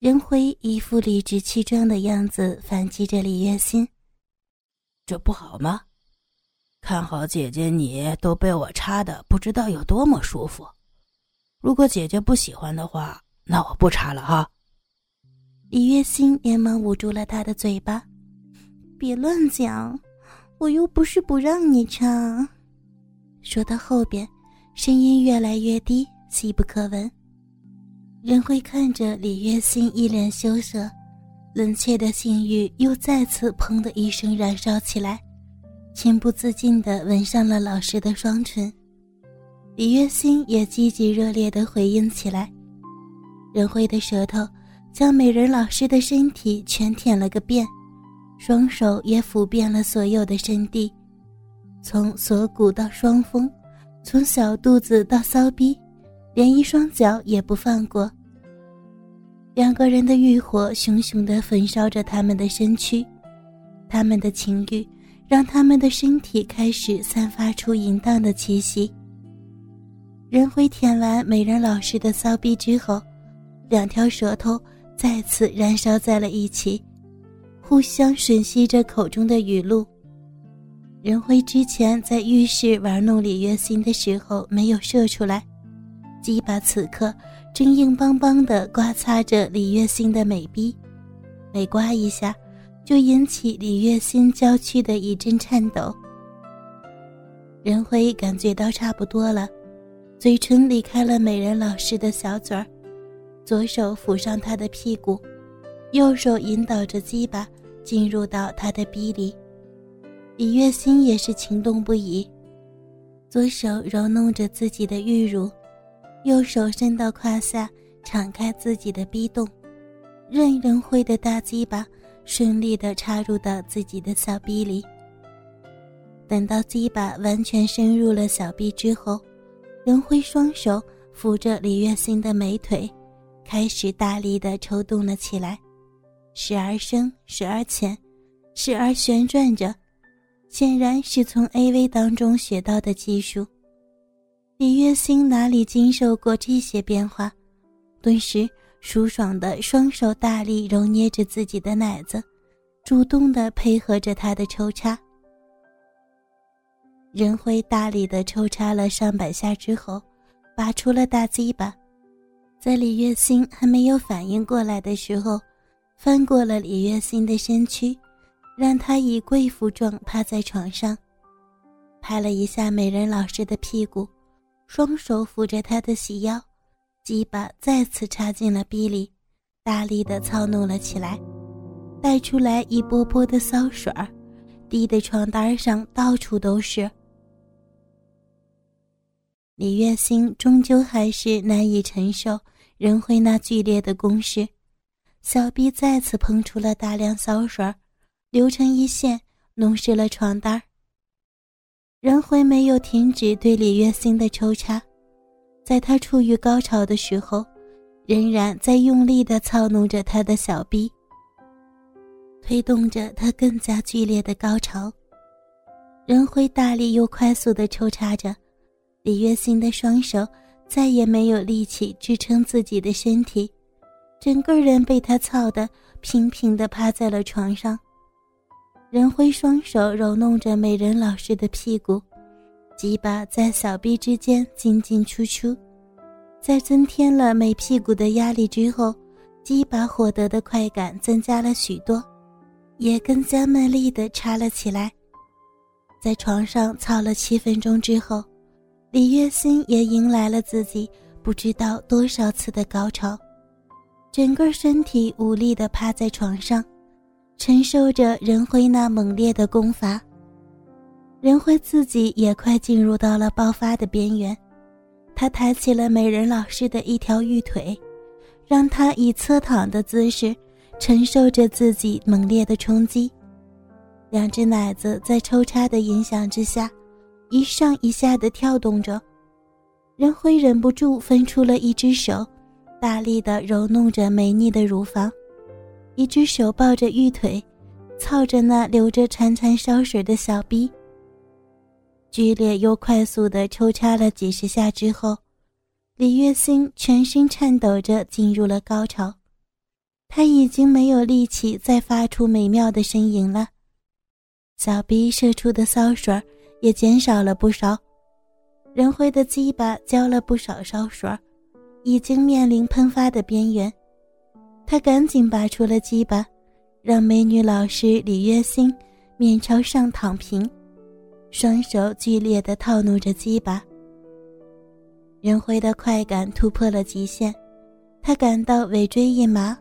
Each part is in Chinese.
任辉一副理直气壮的样子，反击着李月心：“这不好吗？看好姐姐，你都被我插的不知道有多么舒服。如果姐姐不喜欢的话，那我不插了哈。”李月心连忙捂住了他的嘴巴：“别乱讲，我又不是不让你插。”说到后边，声音越来越低，细不可闻。任辉看着李月心一脸羞涩，冷却的性欲又再次砰的一声燃烧起来，情不自禁地吻上了老师的双唇。李月心也积极热烈地回应起来。任辉的舌头将美人老师的身体全舔了个遍，双手也抚遍了所有的身地，从锁骨到双峰，从小肚子到骚逼。连一双脚也不放过。两个人的欲火熊熊地焚烧着他们的身躯，他们的情欲让他们的身体开始散发出淫荡的气息。任辉舔完美人老师的骚逼之后，两条舌头再次燃烧在了一起，互相吮吸着口中的雨露。任辉之前在浴室玩弄李月心的时候没有射出来。鸡巴此刻正硬邦邦地刮擦着李月心的美臂，每刮一下，就引起李月心娇躯的一阵颤抖。任辉感觉到差不多了，嘴唇离开了美人老师的小嘴儿，左手抚上她的屁股，右手引导着鸡巴进入到她的逼里。李月心也是情动不已，左手揉弄着自己的玉乳。右手伸到胯下，敞开自己的逼洞，任任辉的大鸡巴顺利地插入到自己的小逼里。等到鸡巴完全深入了小臂之后，任辉双手扶着李月心的美腿，开始大力地抽动了起来，时而深，时而浅，时而旋转着，显然是从 AV 当中学到的技术。李月心哪里经受过这些变化，顿时舒爽的双手大力揉捏着自己的奶子，主动的配合着他的抽插。任辉大力的抽插了上百下之后，拔出了大鸡巴，在李月心还没有反应过来的时候，翻过了李月心的身躯，让她以贵妇状趴在床上，拍了一下美人老师的屁股。双手扶着他的细腰，鸡巴再次插进了逼里，大力的操弄了起来，带出来一波波的骚水儿，滴的床单上到处都是。李月心终究还是难以承受任辉那剧烈的攻势，小臂再次喷出了大量骚水，流成一线，弄湿了床单。任辉没有停止对李月心的抽插，在他处于高潮的时候，仍然在用力地操弄着他的小臂，推动着他更加剧烈的高潮。任辉大力又快速地抽插着，李月心的双手再也没有力气支撑自己的身体，整个人被他操得平平地趴在了床上。任辉双手揉弄着美人老师的屁股，鸡巴在小臂之间进进出出，在增添了美屁股的压力之后，鸡巴获得的快感增加了许多，也更加卖力地插了起来。在床上操了七分钟之后，李月心也迎来了自己不知道多少次的高潮，整个身体无力地趴在床上。承受着任辉那猛烈的攻伐，任辉自己也快进入到了爆发的边缘。他抬起了美人老师的一条玉腿，让他以侧躺的姿势承受着自己猛烈的冲击。两只奶子在抽插的影响之下，一上一下的跳动着。任辉忍不住分出了一只手，大力的揉弄着美丽的乳房。一只手抱着玉腿，操着那流着潺潺烧水的小逼。剧烈又快速的抽插了几十下之后，李月心全身颤抖着进入了高潮。他已经没有力气再发出美妙的呻吟了，小逼射出的骚水也减少了不少。任辉的鸡巴浇了不少烧水，已经面临喷发的边缘。他赶紧拔出了鸡巴，让美女老师李月心面朝上躺平，双手剧烈的套弄着鸡巴。任辉的快感突破了极限，他感到尾椎一麻，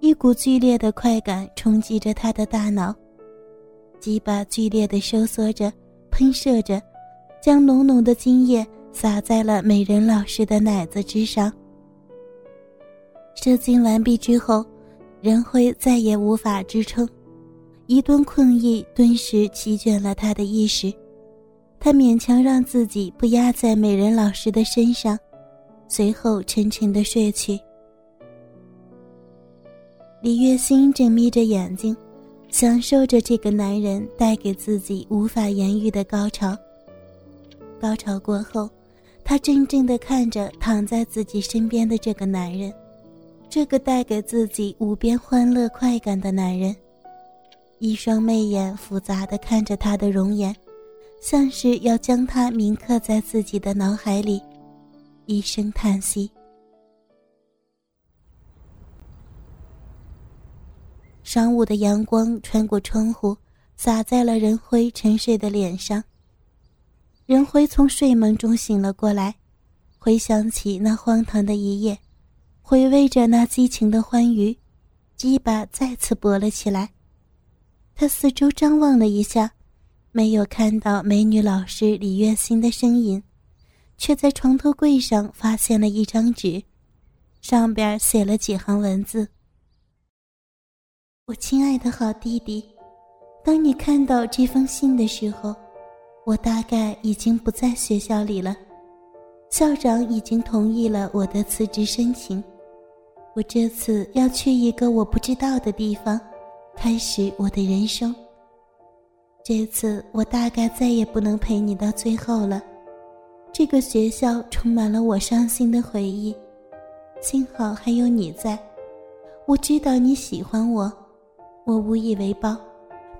一股剧烈的快感冲击着他的大脑，鸡巴剧烈的收缩着，喷射着，将浓浓的精液洒在了美人老师的奶子之上。射精完毕之后，任辉再也无法支撑，一顿困意顿时席卷了他的意识。他勉强让自己不压在美人老师的身上，随后沉沉的睡去。李月心正眯着眼睛，享受着这个男人带给自己无法言喻的高潮。高潮过后，她怔怔的看着躺在自己身边的这个男人，这个带给自己无边欢乐快感的男人，一双媚眼复杂的看着他的容颜。像是要将他铭刻在自己的脑海里，一声叹息。晌午的阳光穿过窗户，洒在了任辉沉睡的脸上。任辉从睡梦中醒了过来，回想起那荒唐的一夜，回味着那激情的欢愉，鸡巴再次勃了起来。他四周张望了一下。没有看到美女老师李月心的身影，却在床头柜上发现了一张纸，上边写了几行文字：“我亲爱的好弟弟，当你看到这封信的时候，我大概已经不在学校里了。校长已经同意了我的辞职申请，我这次要去一个我不知道的地方，开始我的人生。”这次我大概再也不能陪你到最后了。这个学校充满了我伤心的回忆，幸好还有你在。我知道你喜欢我，我无以为报，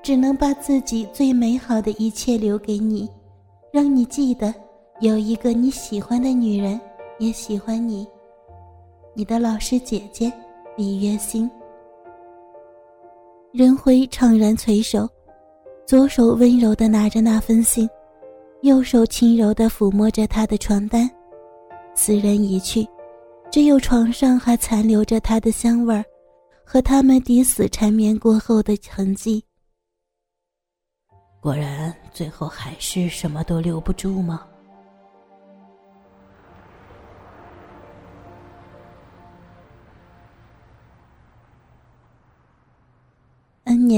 只能把自己最美好的一切留给你，让你记得有一个你喜欢的女人也喜欢你。你的老师姐姐李月心。任辉怅然垂首。左手温柔地拿着那封信，右手轻柔地抚摸着他的床单。此人已去，只有床上还残留着他的香味儿，和他们抵死缠绵过后的痕迹。果然，最后还是什么都留不住吗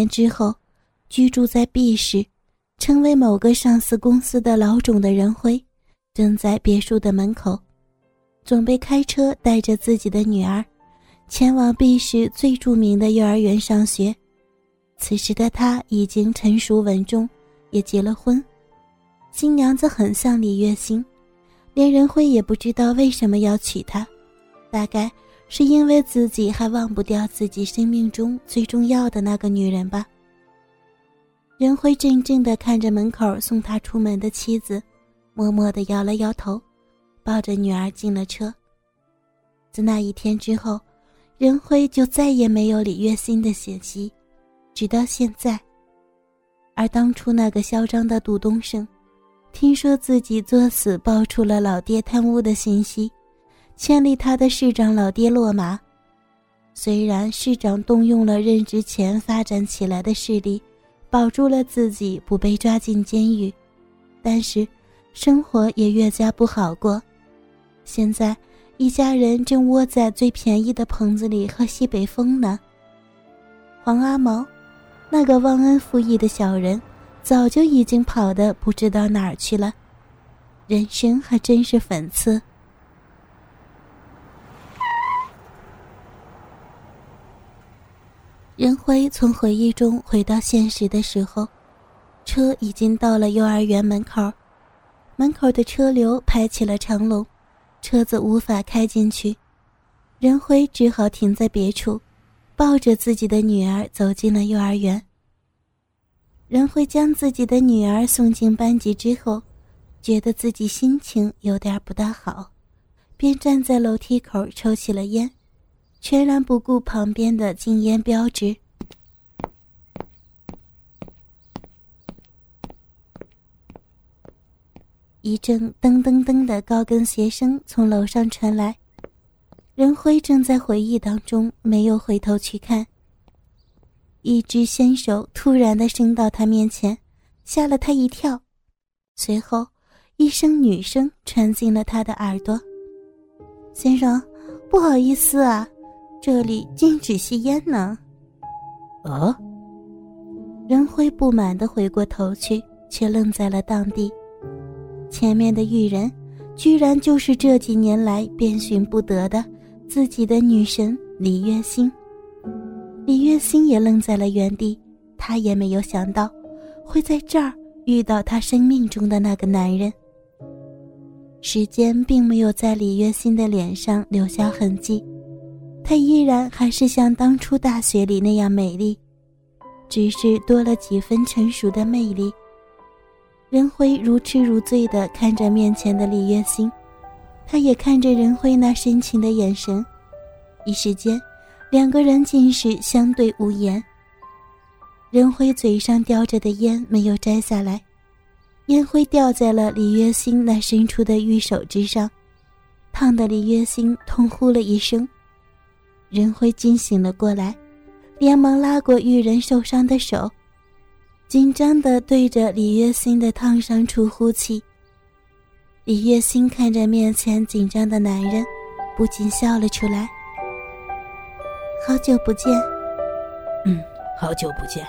之后。居住在 B 市，成为某个上市公司的老总的任辉，正在别墅的门口，准备开车带着自己的女儿，前往 B 市最著名的幼儿园上学。此时的他已经成熟稳重，也结了婚，新娘子很像李月心，连任辉也不知道为什么要娶她，大概是因为自己还忘不掉自己生命中最重要的那个女人吧。任辉怔怔地看着门口送他出门的妻子，默默地摇了摇头，抱着女儿进了车。自那一天之后，任辉就再也没有李月心的信息，直到现在。而当初那个嚣张的杜东升，听说自己作死爆出了老爹贪污的信息，牵立他的市长老爹落马。虽然市长动用了任职前发展起来的势力。保住了自己不被抓进监狱，但是生活也越加不好过。现在一家人正窝在最便宜的棚子里喝西北风呢。黄阿毛，那个忘恩负义的小人，早就已经跑得不知道哪儿去了。人生还真是讽刺。任辉从回忆中回到现实的时候，车已经到了幼儿园门口，门口的车流排起了长龙，车子无法开进去，任辉只好停在别处，抱着自己的女儿走进了幼儿园。任辉将自己的女儿送进班级之后，觉得自己心情有点不大好，便站在楼梯口抽起了烟，全然不顾旁边的禁烟标志。一阵噔噔噔的高跟鞋声从楼上传来，任辉正在回忆当中，没有回头去看。一只纤手突然的伸到他面前，吓了他一跳，随后一声女声传进了他的耳朵：“先生，不好意思啊，这里禁止吸烟呢。”啊！任辉不满的回过头去，却愣在了当地。前面的玉人，居然就是这几年来遍寻不得的自己的女神李月心。李月心也愣在了原地，她也没有想到会在这儿遇到她生命中的那个男人。时间并没有在李月心的脸上留下痕迹，她依然还是像当初大学里那样美丽，只是多了几分成熟的魅力。任辉如痴如醉地看着面前的李月心，他也看着任辉那深情的眼神，一时间，两个人竟是相对无言。任辉嘴上叼着的烟没有摘下来，烟灰掉在了李月心那伸出的玉手之上，烫得李月心痛呼了一声。仁辉惊醒了过来，连忙拉过玉人受伤的手。紧张的对着李月心的烫伤处呼气。李月心看着面前紧张的男人，不禁笑了出来。好久不见。嗯，好久不见。